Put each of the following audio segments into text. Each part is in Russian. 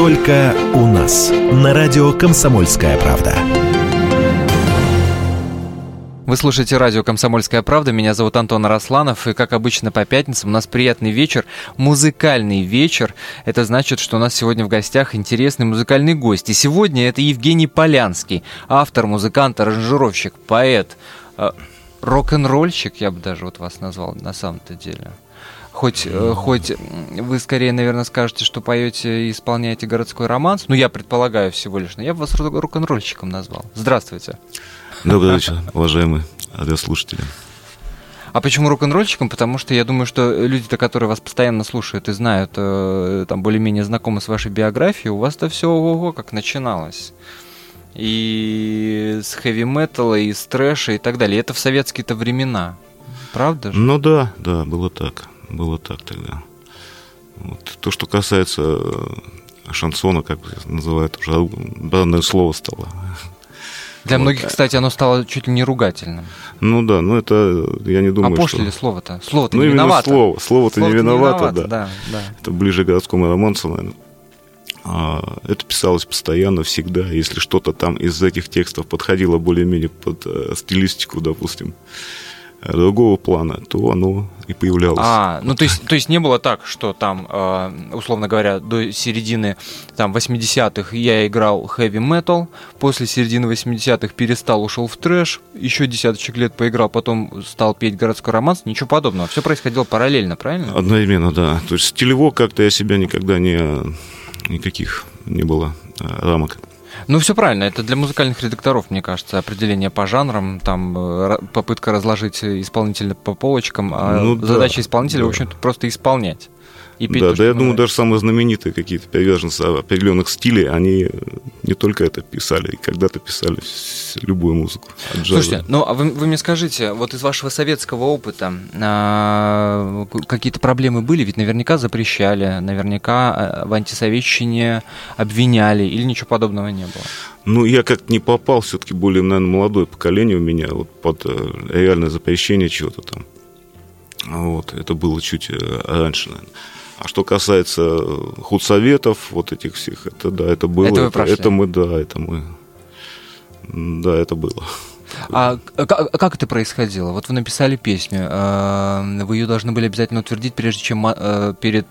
Только у нас. На радио «Комсомольская правда». Вы слушаете радио «Комсомольская правда». Меня зовут Антон Арасланов. И, как обычно, по пятницам у нас приятный вечер, музыкальный вечер. Это значит, что у нас сегодня в гостях интересный музыкальный гость. И сегодня это Евгений Полянский, автор, музыкант, аранжировщик, поэт, э, рок-н-ролльщик, я бы даже вот вас назвал на самом-то деле. Хоть, э, хоть вы скорее, наверное, скажете, что поете и исполняете городской романс. Ну, я предполагаю всего лишь, но я бы вас рок-н-ролльщиком назвал. Здравствуйте. Добрый вечер, уважаемые радиослушатели. А почему рок-н-ролльщиком? Потому что я думаю, что люди-то, которые вас постоянно слушают и знают, э, там более-менее знакомы с вашей биографией, у вас-то все ого как начиналось. И с хэви-металла, и с трэша, и так далее. Это в советские-то времена. Правда же? Ну да, да, было так. Было так тогда. Вот. То, что касается э, шансона, как называют уже, данное слово стало для вот. многих, кстати, оно стало чуть ли не ругательным. Ну да, ну это я не думаю, а что... ли слово-то? Слово-то ну, не виновато. слово. Слово-то слово не виновато, не виновато да. да, да. Это ближе к городскому романсу, наверное. А, это писалось постоянно, всегда. Если что-то там из этих текстов подходило более-менее под э, стилистику, допустим, другого плана, то оно и появлялось. А, ну то есть, то есть не было так, что там, э, условно говоря, до середины там 80-х я играл heavy metal, после середины 80-х перестал, ушел в трэш, еще десяточек лет поиграл, потом стал петь городской романс, ничего подобного. Все происходило параллельно, правильно? Одновременно, да. То есть стилево как-то я себя никогда не никаких не было э, рамок. Ну, все правильно. Это для музыкальных редакторов, мне кажется, определение по жанрам, там э, попытка разложить исполнителя по полочкам, а ну, задача да, исполнителя, да. в общем-то, просто исполнять и петь. Да, то, да, я думаю, даже самые знаменитые какие-то приверженцы определенных стилей, они не только это писали, и когда-то писали любую музыку. Слушайте, ну а вы, вы мне скажите, вот из вашего советского опыта а, какие-то проблемы были? Ведь наверняка запрещали, наверняка а, в антисоветчине обвиняли, или ничего подобного не было? Ну, я как-то не попал, все-таки более, наверное, молодое поколение у меня вот под э, реальное запрещение чего-то там. Вот, это было чуть э, раньше, наверное. А что касается э, худсоветов, вот этих всех, это да, это было. Это, это, это мы, да, это мы. Да, это было. А как это происходило? Вот вы написали песню, а, вы ее должны были обязательно утвердить, прежде чем э, перед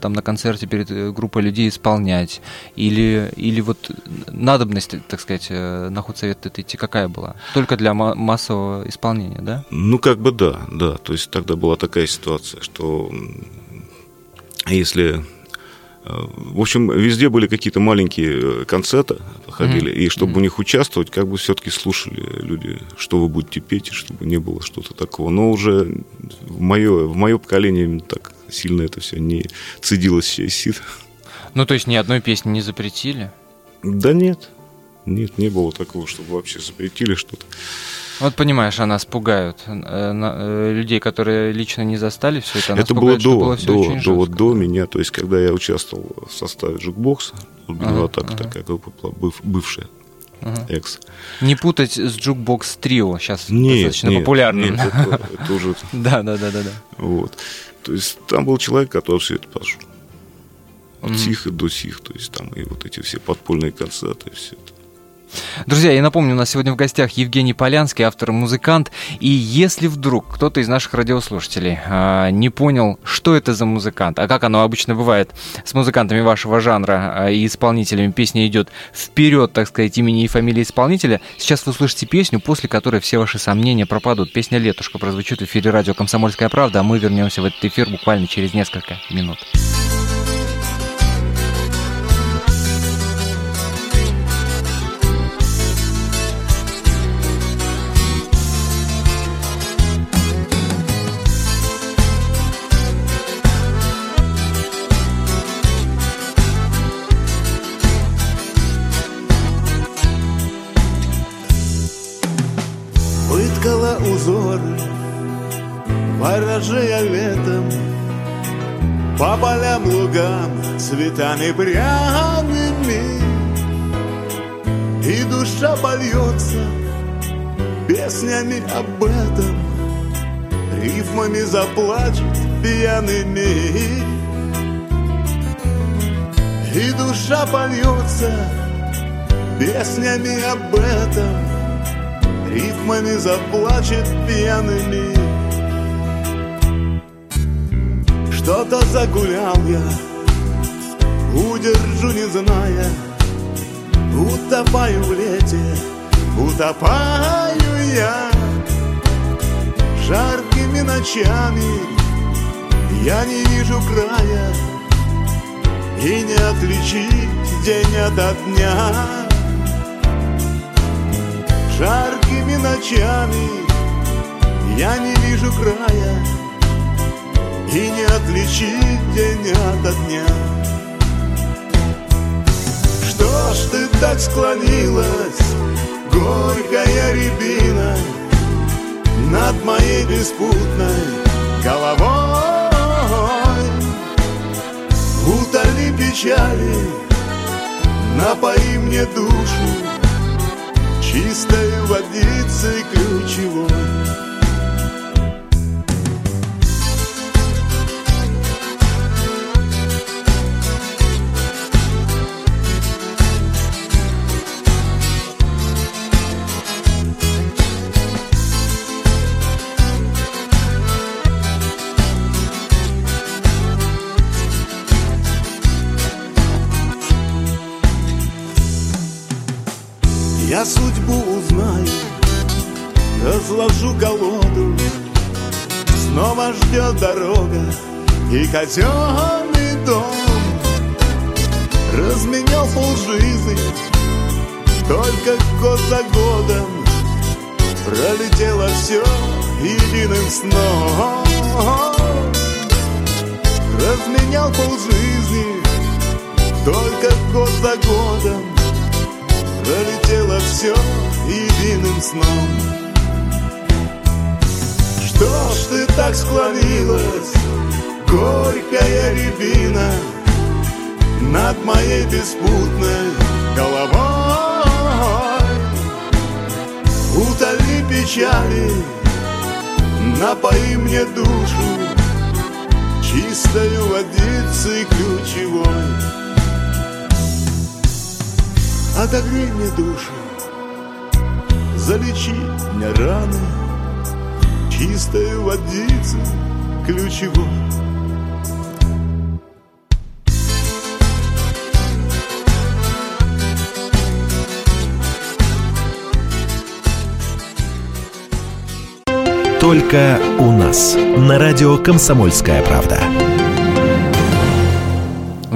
там на концерте перед э, группой людей исполнять, или или вот надобность, так сказать, на худсовет это идти какая была? Только для массового исполнения, да? Ну как бы да, да. То есть тогда была такая ситуация, что если э, в общем, везде были какие-то маленькие э, концерты проходили, mm-hmm. и чтобы mm-hmm. в них участвовать, как бы все-таки слушали люди, что вы будете петь, чтобы не было что-то такого. Но уже в мое, в мое поколение так сильно это все не цедилось все сит. Ну, то есть ни одной песни не запретили? Да нет. Нет, не было такого, чтобы вообще запретили что-то. Вот понимаешь, а нас пугают. Э, э, людей, которые лично не застали все это, это было до, было до, очень до, вот до меня, то есть когда я участвовал в составе джукбокса, ага, атака ага. такая группа была, бывшая. Ага. Экс. Не путать с Jukebox Trio, сейчас нет, достаточно нет, популярным. Нет, это, это уже... Да, да, да, да, да. Вот. То есть там был человек, который все это прошел. От mm-hmm. сих и до сих, то есть там и вот эти все подпольные концерты, все это. Друзья, я напомню, у нас сегодня в гостях Евгений Полянский, автор и музыкант. И если вдруг кто-то из наших радиослушателей э, не понял, что это за музыкант, а как оно обычно бывает с музыкантами вашего жанра э, и исполнителями, песня идет вперед, так сказать, имени и фамилии исполнителя, сейчас вы услышите песню, после которой все ваши сомнения пропадут. Песня «Летушка» прозвучит в эфире радио «Комсомольская правда», а мы вернемся в этот эфир буквально через несколько минут. ворожия цветами пряными. И душа польется песнями об этом. Рифмами заплачет пьяными. И душа польется песнями об этом. Рифмами заплачет пьяными. Что-то загулял я Удержу не зная Утопаю в лете. Утопаю я Жаркими ночами. Я не вижу края И не отличить день ото дня. Жаркими ночами Я не вижу края И не отличить день ото дня Ты так склонилась Горькая рябина Над моей беспутной головой. Утоли печали Напои мне душу Чистой водицей ключевой узнаю, разложу колоду Снова ждет дорога и казенный дом. Разменял полжизни, только год за годом. Пролетело все единым сном. Разменял полжизни, только год за годом. Пролетело все единым сном. Что ж ты так склонилась, горькая рябина? Над моей беспутной головой. Утоли печали, напои мне душу Чистою водицей ключевой. Отогрей мне душу, залечи мне раны Чистой водицы ключевой Только у нас. На радио «Комсомольская правда».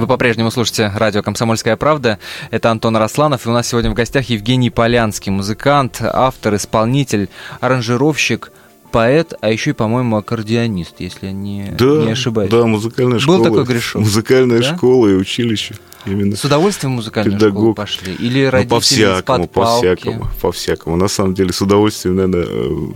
Вы по-прежнему слушаете радио «Комсомольская правда». Это Антон Росланов. И у нас сегодня в гостях Евгений Полянский, музыкант, автор, исполнитель, аранжировщик, поэт, а еще и, по-моему, аккордеонист, если я не, Да, не ошибаюсь. да, музыкальная Был школа. такой грешок? Музыкальная Да? школа и училище. Именно. С удовольствием в музыкальную школу Педагог. пошли? Или Ну, родители по-всякому, из-под палки? по-всякому, по-всякому. На самом деле, с удовольствием, наверное...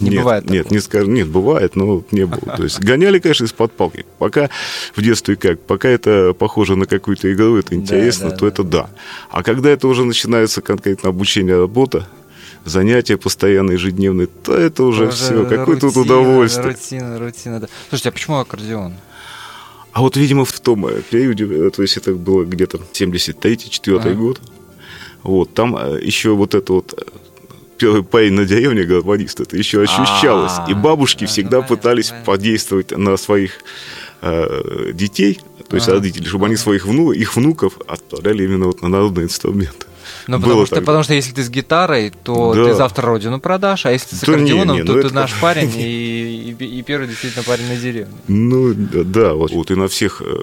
Не нет, бывает Нет, такого? не скажу, нет, бывает, но не было. То есть гоняли, конечно, из-под палки. Пока в детстве как, пока это похоже на какую-то игру, это интересно, да, то да, это да. А когда это уже начинается конкретно обучение, работа, занятия постоянные, ежедневные, то это уже Тоже все, какое-то вот рутина, удовольствие. Рутина, рутина, да. Слушайте, а почему аккордеон? А вот, видимо, в том э, периоде, э, то есть это было где-то 73-4 Ага. год, вот, там э, еще вот это вот первый парень на деревне, гармонист, это еще ощущалось. А, И бабушки да, всегда ну, пытались подействовать на своих э, детей, то есть родителей, чтобы они своих вну, их внуков отправляли именно вот на народные инструменты. Ну, Было потому что, так. потому что если ты с гитарой, то Да. ты завтра родину продашь, а если ты с не, аккордеоном, не, то ну ты это наш парень и, и, и первый действительно парень на деревне. Ну, да, да, вот. вот и на всех э,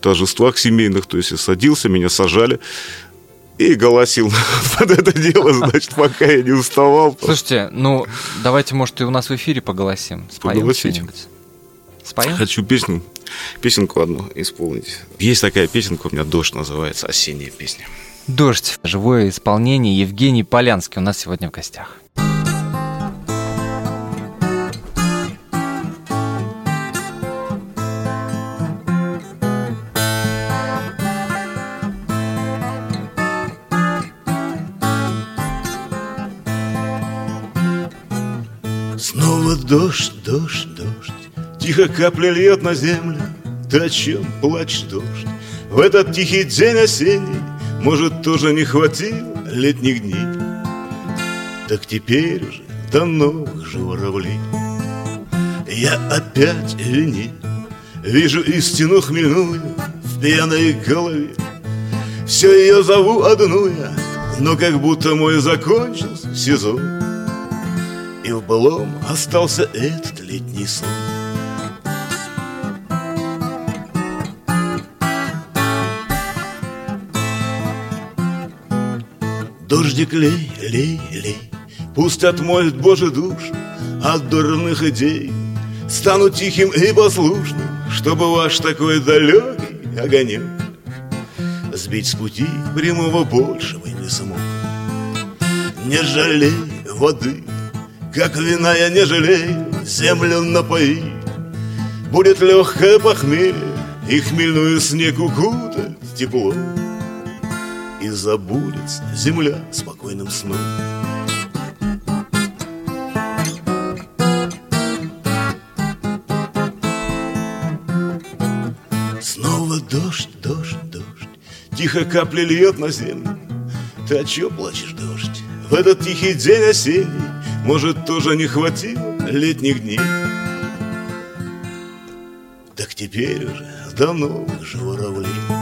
торжествах семейных, то есть я садился, меня сажали, и голосил под это дело, значит, пока я не уставал. Слушайте, ну, давайте, может, и у нас в эфире поголосим. Споем Поголосите. что-нибудь? Споем? Хочу песню, песенку одну исполнить. Есть такая песенка у меня «Дождь» называется, осенняя песня. Дождь. Живое исполнение. Евгений Полянский у нас сегодня в гостях. Дождь, дождь, дождь. Тихо капля льет на землю. Ты о чем плачешь, дождь? В этот тихий день осенний Может, тоже не хватило летних дней? Так теперь уже до новых журавлей. Я опять в вине Вижу истину хмельную В пьяной голове. Все ее зову одну я Но как будто мой закончился сезон И в былом остался этот летний сон. Дождик лей, лей, лей Пусть отмоет Божий душ От дурных идей. Стану тихим и послушным Чтобы ваш такой далекий огонек Сбить с пути прямого большего не смог Не жалей воды Как вина я не жалею Землю напои Будет легкое похмелье И хмельную снег укутает тепло и забудется земля спокойным сном. Снова дождь, дождь, дождь, тихо капли льет на землю. Ты о чем плачешь, дождь? В этот тихий день осенний, может, тоже не хватило летних дней? Так теперь уже до новых журавлей.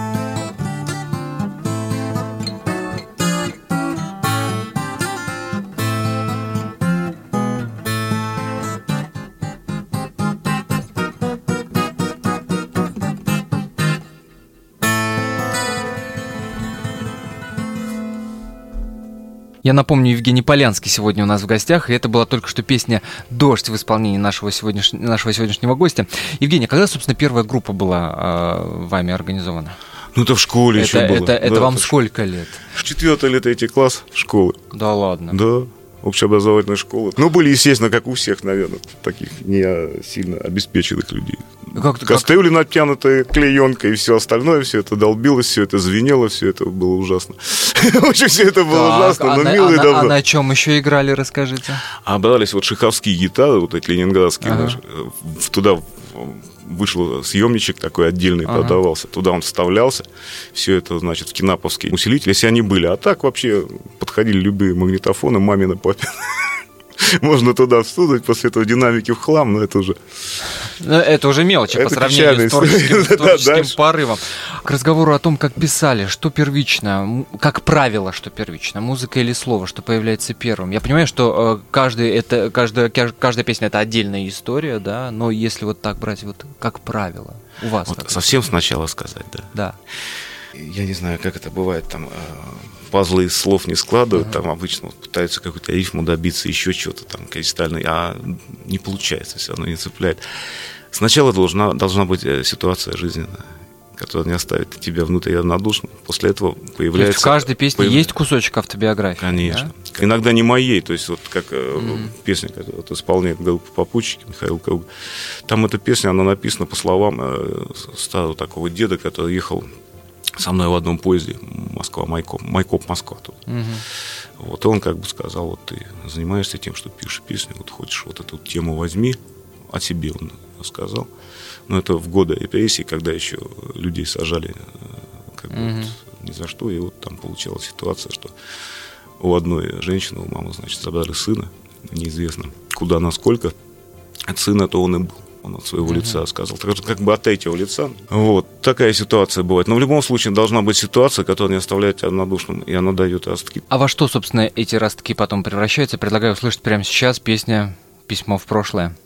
Я напомню, Евгений Полянский сегодня у нас в гостях, и это была только что песня «Дождь» в исполнении нашего, сегодняш... нашего сегодняшнего гостя. Евгений, когда, собственно, первая группа была э, вами организована? Ну, это в школе это, еще было. Это, это да, вам это сколько лет? В четвертый или третий класс школы. Да ладно. Да, общеобразовательной школы. Ну, были, естественно, как у всех, наверное, таких не сильно обеспеченных людей. Как, Кастрюли как... натянутые клеенкой и все остальное, все это долбилось, все это звенело, все это было ужасно. Очень все это было ужасно, а но на, мило и а давно. А на чем еще играли, расскажите? А брались вот шиховские гитары, вот эти ленинградские. В- Туда вышел съемничек такой отдельный, Ага. продавался. Туда он вставлялся. Все это, значит, в кинаповские усилители, если они были. А так вообще подходили любые магнитофоны, мамины, папины. Можно туда всунуть, после этого динамики в хлам, но это уже... Ну, это уже мелочи Это по сравнению с творческим, с творческим Да, порывом. К разговору о том, как писали, что первично, как правило, что первично, музыка или слово, что появляется первым. Я понимаю, что э, каждый это, каждая, кажд- каждая песня это отдельная история, да, но если вот так брать, вот как правило, у вас Вот совсем сначала сказать, да. Да. Я не знаю, как это бывает, там э, пазлы из слов не складывают, там обычно вот пытаются какую-то рифму добиться, еще чего-то там кристальный, а не получается, все равно не цепляет. Сначала должна, должна быть э, ситуация жизненная, которая не оставит тебя внутри равнодушным. После этого То есть появляется... в каждой песне появ- есть кусочек автобиографии. Конечно. да? Иногда не моей, то есть вот как э, песня, которую вот исполняет группа «Попутчики» Михаил Круг. Там эта песня, она написана по словам э, старого такого деда, который ехал со мной в одном поезде Москва, Майкоп, Майкоп, Москва. Тут. Мгм. Вот и он как бы сказал, вот ты занимаешься тем, что пишешь песню, вот хочешь вот эту тему возьми, о себе он сказал. Но это в годы репрессий, когда еще людей сажали э, как бы Мгм. вот ни за что, и вот там получалась ситуация, что у одной женщины, у мамы, значит, забрали сына, неизвестно куда, насколько. От сына то он и был. Он от своего лица сказал. Так что как бы от третьего лица. Вот. Такая ситуация бывает. Но в любом случае должна быть ситуация, которая не оставляет тебя равнодушным, и она дает ростки. А во что, собственно, эти ростки потом превращаются? Предлагаю услышать прямо сейчас песня «Письмо в прошлое».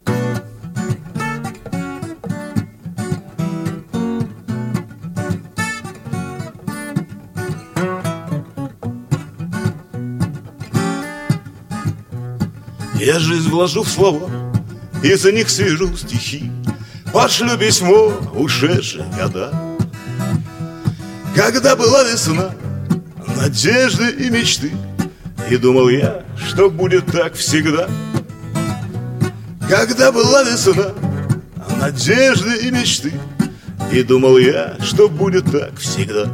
Я жизнь вложу в слова И за них свяжу стихи Пошлю письмо в ушедшие года. Когда была весна Надежды и мечты И думал я, что будет так всегда. Когда была весна Надежды и мечты И думал я, что будет так всегда.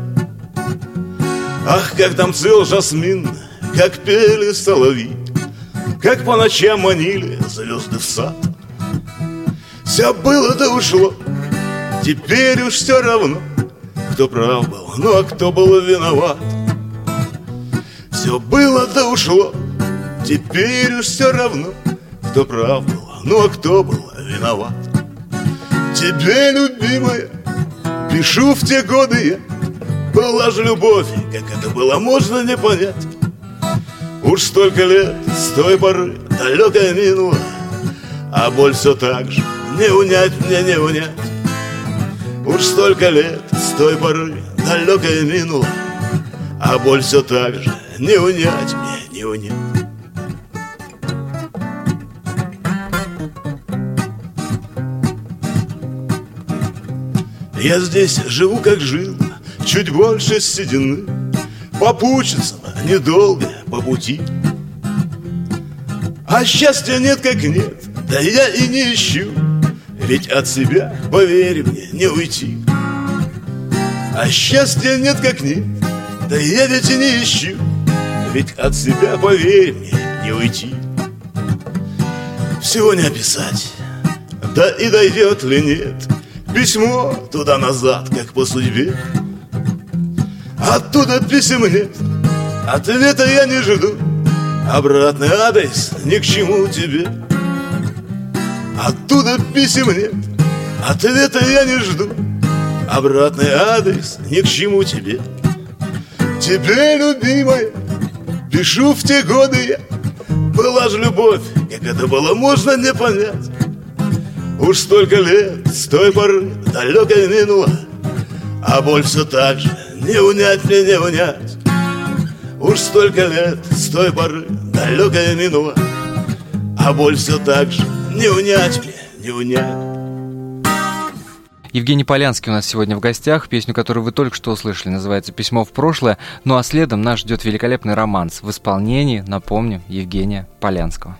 Ах, как там цвел жасмин Как пели соловьи как по ночам манили звезды в сад Все было да ушло. Теперь уж все равно кто прав был, ну а кто был виноват. Все было да ушло, теперь уж все равно Кто прав был, ну а кто был виноват. Тебе, любимая, пишу в те годы я. Была же любовь, как это было можно не понять. Уж столько лет с той поры далекая минула А боль все так же не унять мне, не унять. Уж столько лет с той поры далекая минула А боль все так же не унять мне, не унять. Я здесь живу, как жил, чуть больше седины Попутчицам недолго по пути. А счастья нет, как нет, да я и не ищу Ведь от себя, поверь мне, не уйти. А счастья нет, как нет, да я ведь и не ищу. Ведь от себя, поверь мне, не уйти. Всего не описать, да и дойдет ли нет Письмо туда-назад, как по судьбе. Оттуда писем нет, ответа я не жду. Обратный адрес ни к чему тебе Оттуда писем нет, ответа я не жду. Обратный адрес ни к чему тебе. Тебе, любимая, пишу в те годы я. Была ж любовь, как это было можно не понять. Уж столько лет с той поры далекой минула А боль все так же не унять мне, не унять. Уж столько лет с той поры далекая минула А боль все так же не унять мне, не унять Евгений Полянский у нас сегодня в гостях. Песню, которую вы только что услышали, называется «Письмо в прошлое». Ну а следом нас ждет великолепный романс в исполнении, напомню, Евгения Полянского.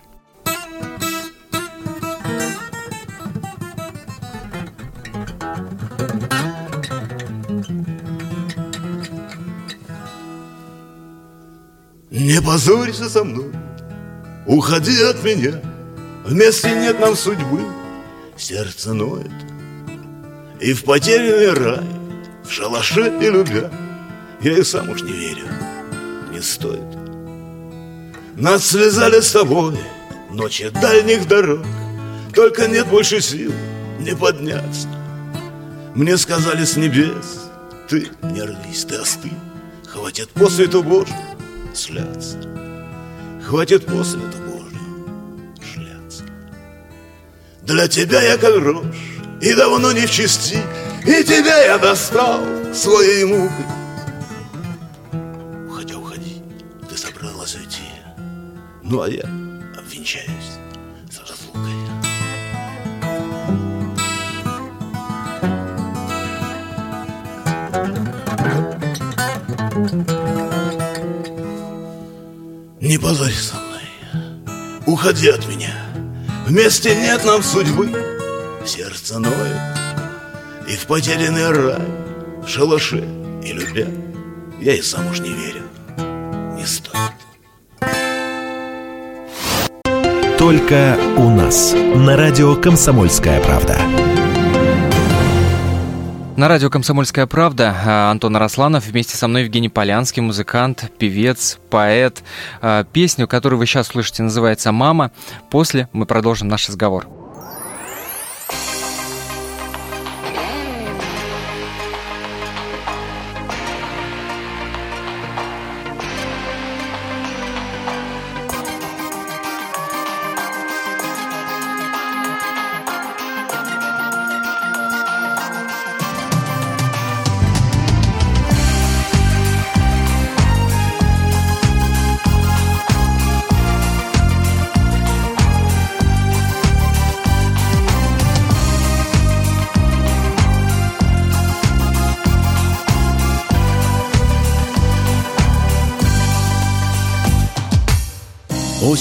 Не позорься со мной, уходи от меня Вместе нет нам судьбы, сердце ноет. И в потерянный рай, в шалаше и любя Я и сам уж не верю, не стоит. Нас связали с тобой ночи дальних дорог. Только нет больше сил не подняться. Мне сказали с небес, ты не рвись, ты остынь. Хватит по свету Божию шляться Хватит по свету Для тебя я как и давно не в чести И тебя я достал своей мукой. Хотя уходи, ты собралась уйти. Ну а я? Обвенчаюсь. С разлукой Не позорься со мной, уходи от меня Вместе нет нам судьбы, сердце ноет. И в потерянный рай, в шалаше и любя Я и сам уж не верю, не стоит. Только у нас. На радио «Комсомольская правда». На радио «Комсомольская правда» а, Антон Арасланов, вместе со мной Евгений Полянский, музыкант, певец, поэт. А, Песню, которую вы сейчас слышите, называется «Мама». После мы продолжим наш разговор.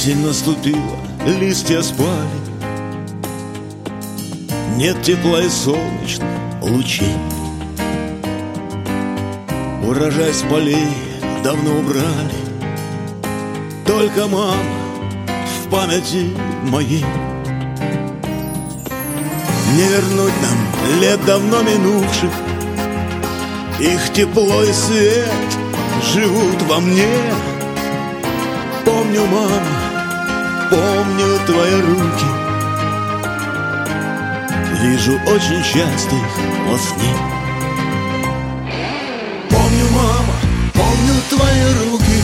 Осень наступила, листья спали. Нет тепла и солнечных лучей. Урожай с полей давно убрали. Только мама в памяти моей. Не вернуть нам лет давно минувших. Их тепло и свет живут во мне. Помню, мама, помню твои руки. Вижу очень часто их во сне. Помню, мама, помню твои руки.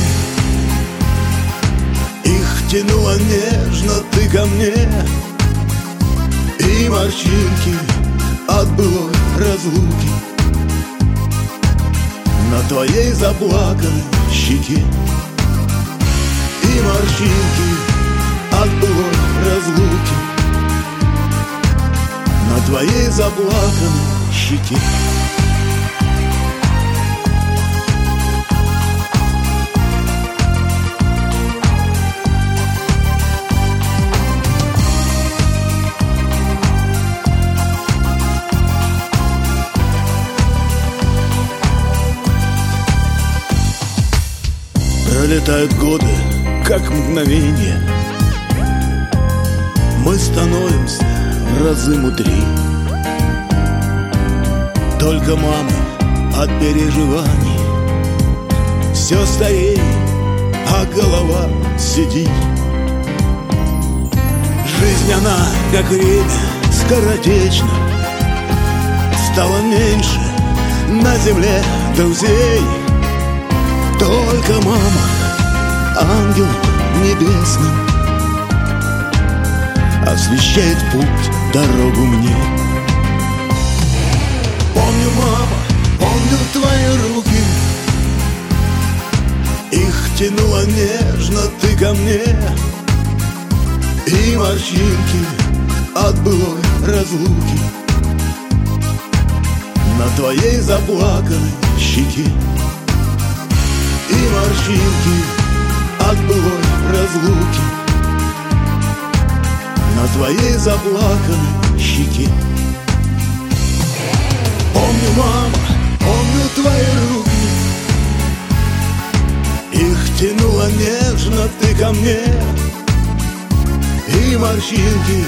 Их тянула нежно ты ко мне. И морщинки от былой разлуки. На твоей заплаканной щеке. И морщинки от былой разлуки. На твоей заплаканной щеке. Пролетают годы, как мгновение Мы становимся разы мудрее Только мама от переживаний Все стареет, а голова сидит. Жизнь она, как время, скоротечна. Стало меньше на земле друзей. Только мама, ангел небесным Освещает путь, дорогу мне. Помню, мама, помню твои руки. Их тянула нежно ты ко мне. И морщинки от былой разлуки. На твоей заплаканной щеке. И морщинки от былой разлуки На твоей заплаканной щеке. Помню, мама, помню твои руки. Их тянула нежно ты ко мне. И морщинки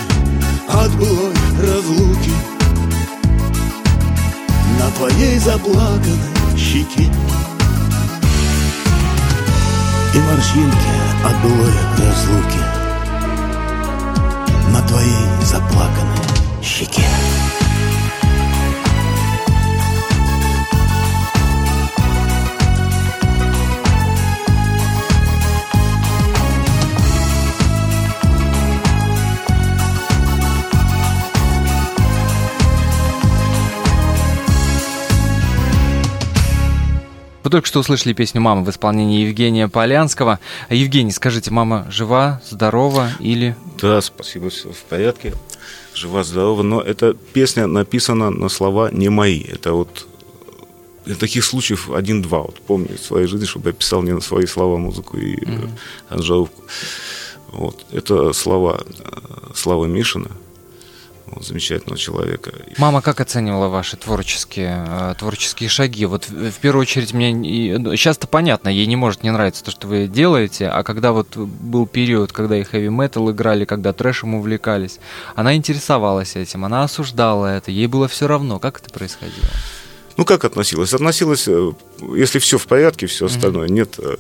от былой разлуки На твоей заплаканной щеке. И морщинки от былой разлуки На твоей заплаканной щеке Вы только что услышали песню «Мама» в исполнении Евгения Полянского. Евгений, скажите, мама жива, здорова или... Да, спасибо, все в порядке. Жива, здорова. Но эта песня написана на слова не мои. Это вот для таких случаев один-два. Вот помню в своей жизни, чтобы я писал не на свои слова музыку и mm-hmm. аранжировку. Вот. Это слова Славы Мишина, вот, замечательного человека. Мама как оценивала ваши творческие, э, творческие шаги? Вот в, первую очередь мне ну, сейчас-то понятно, ей не может не нравиться то, что вы делаете, а когда вот был период, когда и хэви метал играли, когда трэшем увлекались, она интересовалась этим, она осуждала это, ей было все равно, как это происходило? Ну, как относилась? Относилась, э, если все в порядке, все остальное, mm-hmm. нет э,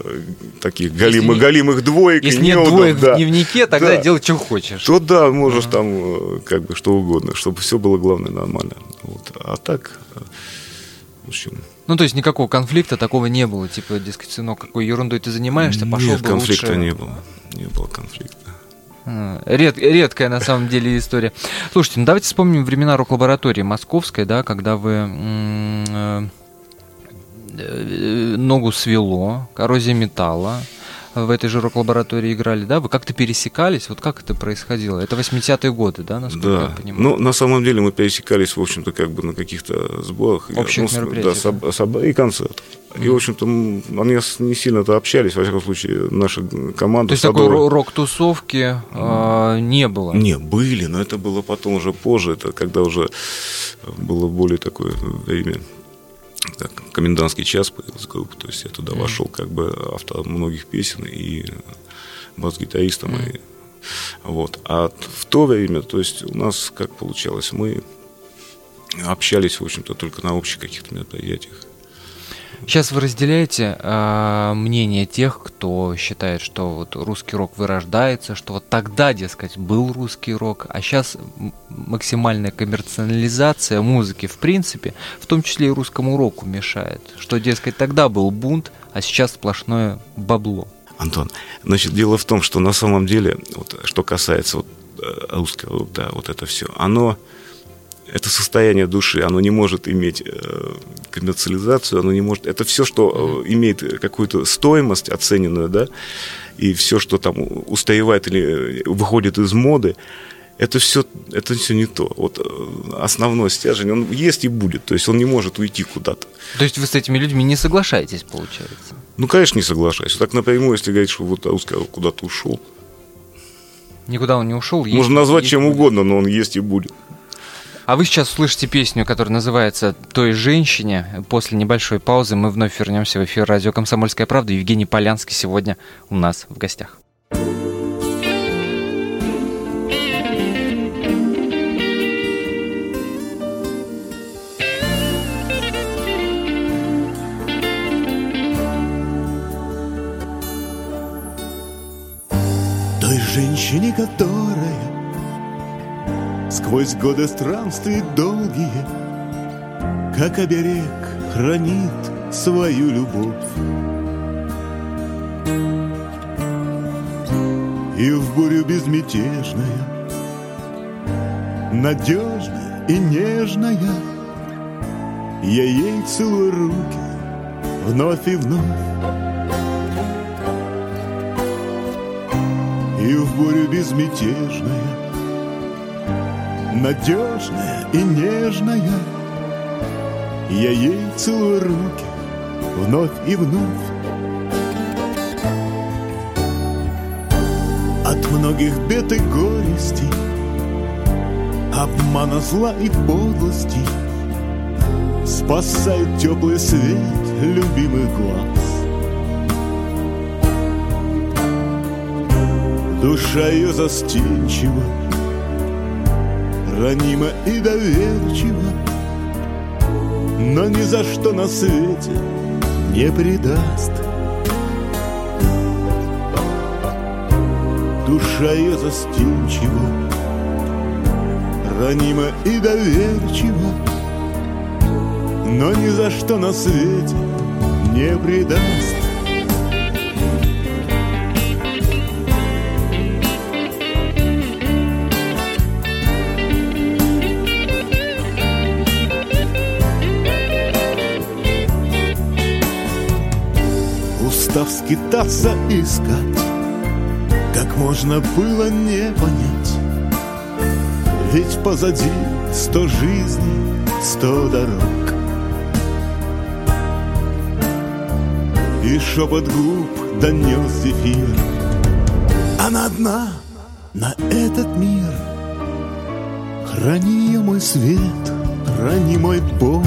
таких галимых, если, галимых двоек. Если нет неудоб, двоек да. в дневнике, тогда да. делай, что хочешь. То да, можешь mm-hmm. там э, как бы что угодно, чтобы все было, главное, нормально. Вот. А так, в общем... Ну, то есть никакого конфликта такого не было, типа, дескать, сынок, какой ерундой ты занимаешься, пошел Нет, конфликта лучше... не было, не было конфликта. Ред, редкая на самом деле история. Слушайте, ну давайте вспомним времена рок-лаборатории московской, да, когда вы э, э, ногу свело, коррозия металла, в этой же рок-лаборатории играли, да? Вы как-то пересекались? Вот как это происходило? Это 80-е годы, да, насколько да. я понимаю? Ну, на самом деле мы пересекались, в общем-то, как бы на каких-то сборах. Общих ну, мероприятиях. Да, соб, соб, и концертах. И, в общем-то, они не сильно-то общались, во всяком случае, наша команда. То есть такой рок-тусовки э, не было? Не, были, но это было потом уже позже, это когда уже было более такое время так, комендантский час появилась группа, то есть я туда mm вошел как бы автор многих песен и бас-гитаристом. mm И, вот. А в то время, то есть у нас как получалось, мы общались, в общем-то, только на общих каких-то мероприятиях. Сейчас вы разделяете э, мнение тех, кто считает, что вот русский рок вырождается, что вот тогда, дескать, был русский рок, а сейчас максимальная коммерциализация музыки в принципе, в том числе и русскому року мешает. Что, дескать, тогда был бунт, а сейчас сплошное бабло. Антон, значит, дело в том, что на самом деле, вот, что касается вот, э, русского, да, вот это все, оно это состояние души, оно не может иметь э, коммерциализацию, оно не может... Это все, что э, имеет какую-то стоимость оцененную, да, и все, что там устаевает или выходит из моды, это все, это все не то. Вот основной стержень, он есть и будет, то есть он не может уйти куда-то. То есть вы с этими людьми не соглашаетесь, получается? Ну, конечно, не соглашаюсь. Так напрямую, если говорить, что вот русский куда-то ушел. Никуда он не ушел. Можно назвать чем будет. угодно, но он есть и будет. А вы сейчас слышите песню, которая называется «Той женщине». После небольшой паузы мы вновь вернемся в эфир радио «Комсомольская правда». Евгений Полянский сегодня у нас в гостях. Той женщине, которая Сквозь годы странствий долгие Как оберег хранит свою любовь. И в бурю безмятежная Надежная и нежная Я ей целую руки Вновь и вновь. И в бурю безмятежная надежная и нежная. Я ей целую руки вновь и вновь. От многих бед и горестей, обмана зла и подлости Спасает теплый свет любимых глаз. Душа ее застенчива, ранима и доверчива, но ни за что на свете не предаст. Душа ее застенчива, ранима и доверчива, но ни за что на свете не предаст. Устав скитаться искать, как можно было не понять. Ведь позади сто жизней, сто дорог. И шепот губ донес зефир. Она одна на этот мир. Храни ее мой свет, храни мой Бог.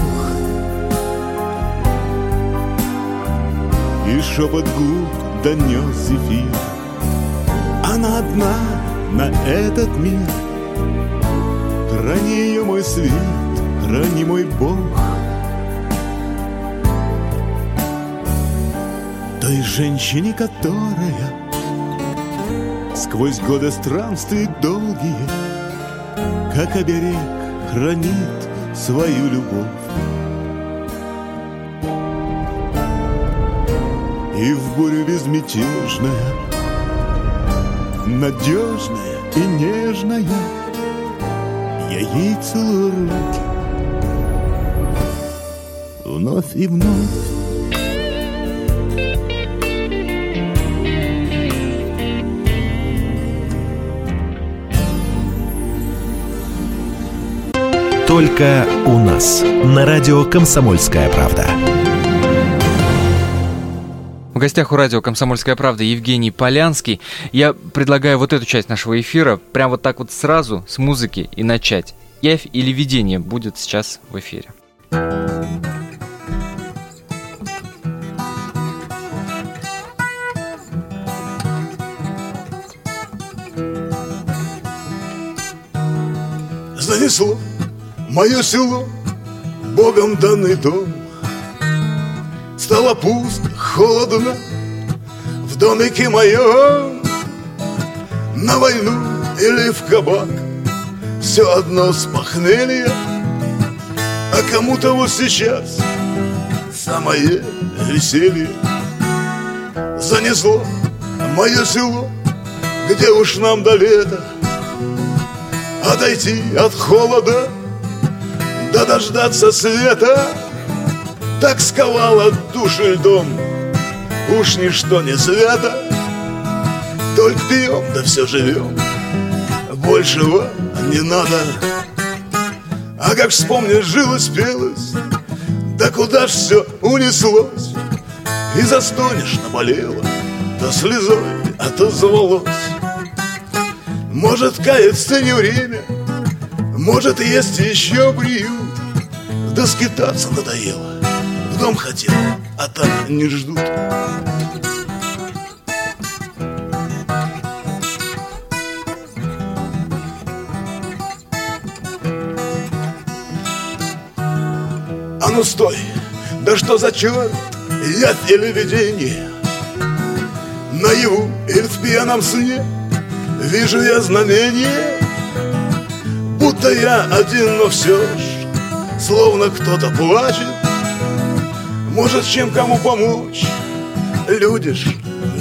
И шепот губ донес зефир. Она одна на этот мир. Храни ее мой свет, храни мой Бог. Той женщине, которая Сквозь годы странствий долгие Как оберег хранит свою любовь Бурю безмятежная, надежная и нежная, Я ей целую руки вновь и вновь. Только у нас. На радио «Комсомольская правда». Гостях у радио «Комсомольская правда» Евгений Полянский. Я предлагаю вот эту часть нашего эфира прям вот так вот сразу с музыки и начать. Явь или видение будет сейчас в эфире. Занесло мое село, Богом данный дом — Стало пусто, холодно. В домике моем На войну или в кабак. Все одно с похмелья А кому-то вот сейчас Самое веселье. Занесло мое село Где уж нам до лета Отойти от холода Да дождаться света Так сковала души льдом. Уж ничто не свято. Только пьем, да все живем Большего не надо. А как вспомнишь, жилось, пелось. Да куда ж все унеслось? И застонешь, наболело. То слезой отозвалось Может, каяться не время. Может, есть еще приют. Да скитаться надоело дом хотел, а там не ждут. А ну стой, да что за черт, яд или видение Наяву или в пьяном сне Вижу я знамение Будто я один, но все ж Словно кто-то плачет Может, чем кому помочь? Люди ж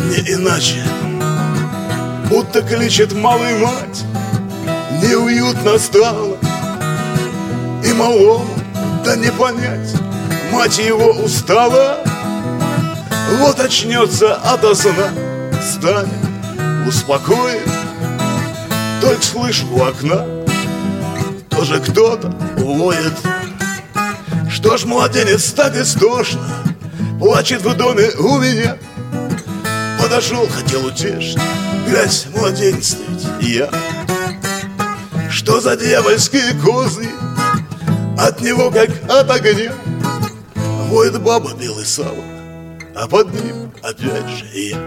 не иначе. Будто кличет малый мать Неуютно стало И малому да не понять Мать его устала. Вот очнется ото сна Станет, успокоит. Только слышу у окна Тоже кто-то воет Что ж, младенец, так истошно Плачет в доме у меня. Подошел, хотел утешить. Глядь, младенец ведь я. Что за дьявольские козы? От него, как от огня. Воет баба белый сало А под ним опять же я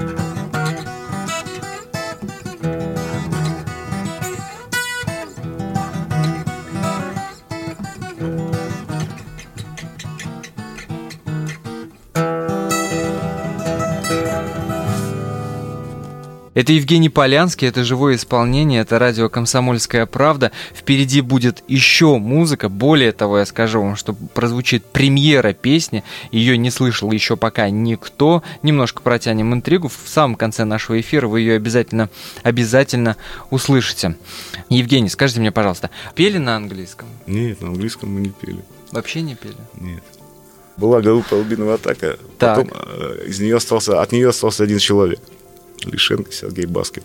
Это Евгений Полянский, это живое исполнение, это радио «Комсомольская правда». Впереди будет еще музыка. Более того, я скажу вам, что прозвучит премьера песни. Ее не слышал еще пока никто. Немножко протянем интригу. В самом конце нашего эфира вы ее обязательно, обязательно услышите. Евгений, скажите мне, пожалуйста, пели на английском? Нет, на английском мы не пели. Вообще не пели? Нет. Была группа «Албиновая атака», Так. потом э, из нее остался, от нее остался один человек. Лишенко Сергей Баскин.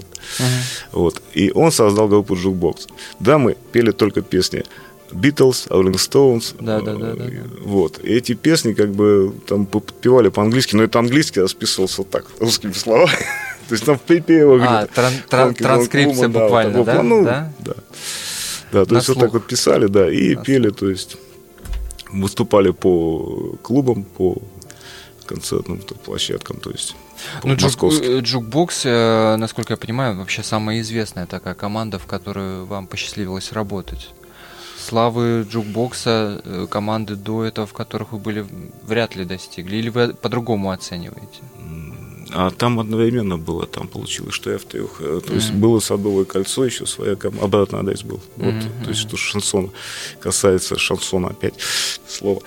Вот. И он создал группу Jukebox. Да, мы пели только песни Beatles, Rolling Stones. Да, да, да, да, да. Вот. И эти песни как бы там подпевали по-английски, но это английский расписывался так, русскими словами. То есть там в припевах. А, тран- тран- транскрипция да, буквально, вот, да? Ну, Да? да. Да, то На есть вот так слух. вот писали, да, и На пели, то есть выступали по клубам, по концертным площадкам, то есть Ну, juke- э, Jukebox, э, насколько я понимаю, вообще самая известная такая команда, в которой вам посчастливилось работать. Славы Jukebox а, э, команды до этого, в которых вы были, вряд ли достигли. Или вы по-другому оцениваете? А там одновременно было, там получилось, что я в трех. э, То есть было Садовое кольцо, еще своя команда, обратный адрес был. Вот, то есть, что шансон касается шансона опять слово.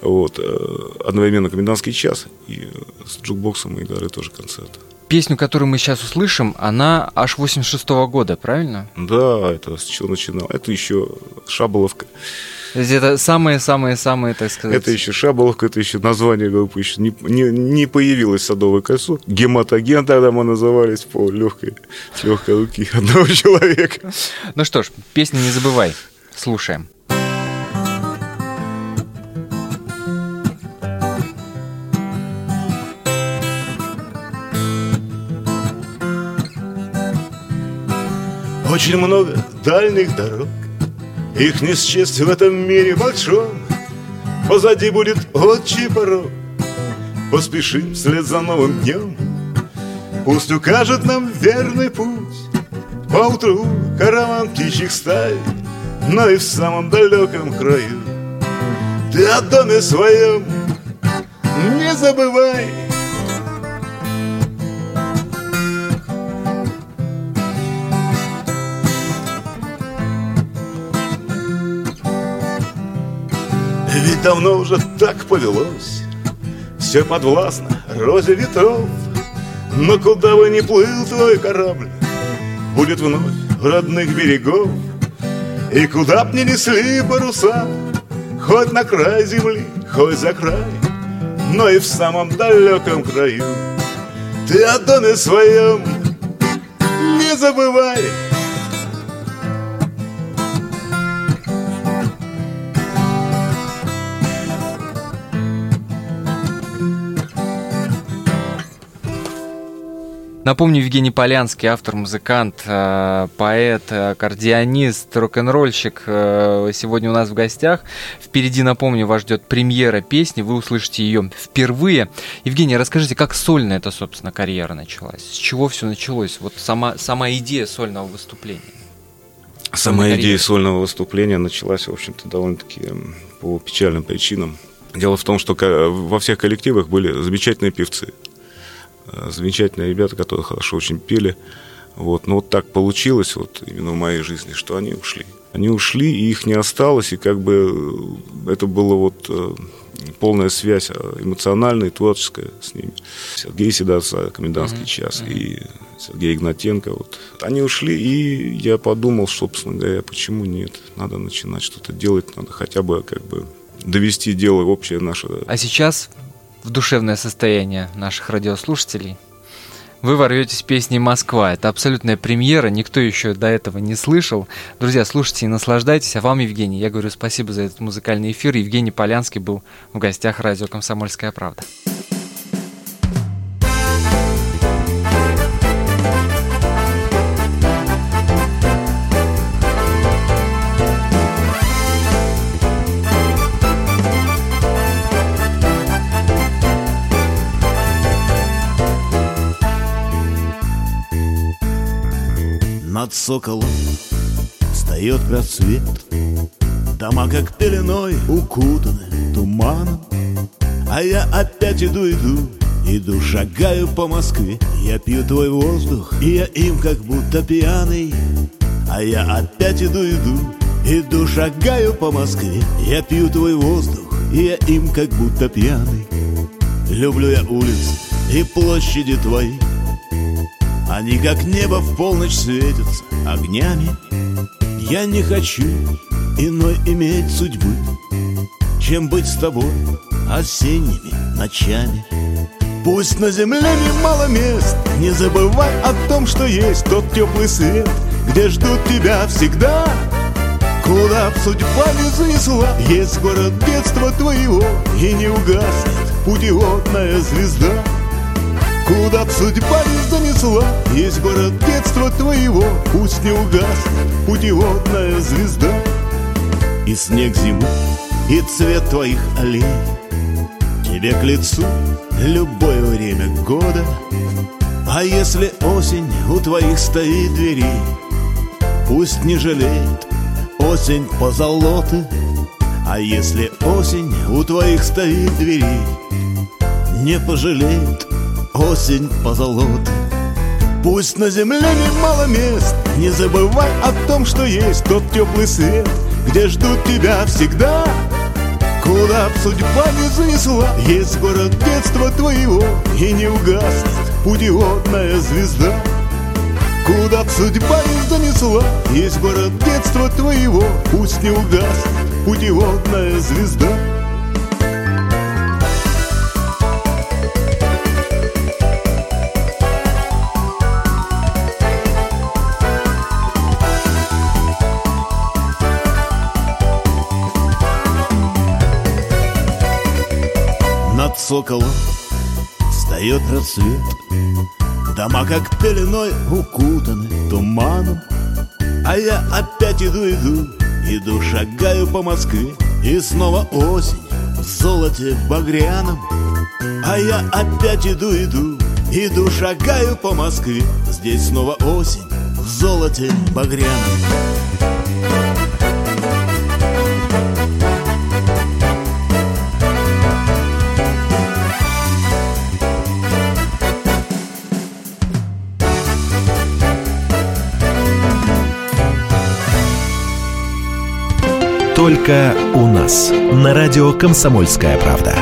Вот. э, Одновременно комендантский час, и э, с джукбоксом мы играли тоже концерт. Песню, которую мы сейчас услышим, она аж 86 года, правильно? Да, это с чего начинал. Это еще Шаболовка. То есть это самые-самые-самые, так сказать... Это еще Шаболовка, это еще название группы еще не, не, не появилось Садовое кольцо. Гематоген тогда мы назывались по легкой, с легкой руки одного человека. Ну что ж, песни не забывай. Слушаем. Очень много дальних дорог. Их не счесть в этом мире большом. Позади будет отчий порог. Поспешим вслед за новым днем. Пусть укажет нам верный путь. Поутру караван птичьих стай Но и в самом далеком краю. Ты о доме своем не забывай Давно уже так повелось. Все подвластно розе ветров Но куда бы ни плыл твой корабль Будет вновь родных берегов. И куда б ни несли паруса Хоть на край земли, хоть за край Но и в самом далеком краю Ты о доме своем не забывай Напомню, Евгений Полянский, автор, музыкант, э, поэт, аккордеонист, рок-н-ролльщик, э, сегодня у нас в гостях. Впереди, напомню, вас ждет премьера песни, вы услышите ее впервые. Евгений, расскажите, как сольная эта, собственно, карьера началась? С чего все началось? Вот сама, сама идея сольного выступления. Сама идея карьеры. сольного выступления началась, в общем-то, довольно-таки по печальным причинам. Дело в том, что во всех коллективах были замечательные певцы. Э, замечательные ребята, которые хорошо очень пели. Вот. Но вот так получилось вот именно в моей жизни, что они ушли. Они ушли, и их не осталось, и как бы э, это было вот э, полная связь эмоциональная и творческая с ними. Сергей Седоца, «Комендантский mm-hmm. час», mm-hmm. и Сергей Игнатенко. Вот. Они ушли, и я подумал, собственно говоря, почему нет? Надо начинать что-то делать, надо хотя бы как бы довести дело общее наше. А сейчас в душевное состояние наших радиослушателей. Вы ворветесь песней «Москва». Это абсолютная премьера, никто еще до этого не слышал. Друзья, слушайте и наслаждайтесь. А вам, Евгений, я говорю спасибо за этот музыкальный эфир. Евгений Полянский был в гостях радио «Комсомольская правда». Над соколом встает рассвет. Дома как пеленой укутаны туманом. А я опять иду, иду, иду, шагаю по Москве. Я пью твой воздух, и я им как будто пьяный. А я опять иду, иду, иду, шагаю по Москве. Я пью твой воздух, и я им как будто пьяный. Люблю я улицы и площади твои они как небо в полночь светятся огнями. Я не хочу иной иметь судьбы Чем быть с тобой осенними ночами. Пусть на земле немало мест Не забывай о том, что есть тот теплый свет Где ждут тебя всегда. Куда б судьба не занесла Есть город детства твоего И не угаснет путеводная звезда Куда судьба не занесла? Есть город детства твоего Пусть не угаснет путеводная звезда. И снег зимы, и цвет твоих аллей. Тебе к лицу любое время года. А если осень у твоих стоит дверей Пусть не жалеет осень по золоты А если осень у твоих стоит дверей Не пожалеет осень позолоты Пусть на земле немало мест Не забывай о том, что есть тот теплый свет Где ждут тебя всегда. Куда б судьба не занесла Есть город детства твоего И не угаснет путеводная звезда. Куда б судьба не занесла Есть город детства твоего Пусть не угаснет путеводная звезда соколом Встает рассвет Дома как пеленой укутаны туманом А я опять иду, иду шагаю по Москве. И снова осень в золоте багряном А я опять иду, иду Иду, шагаю по Москве. Здесь снова осень в золоте багряном Только у нас. На радио «Комсомольская правда».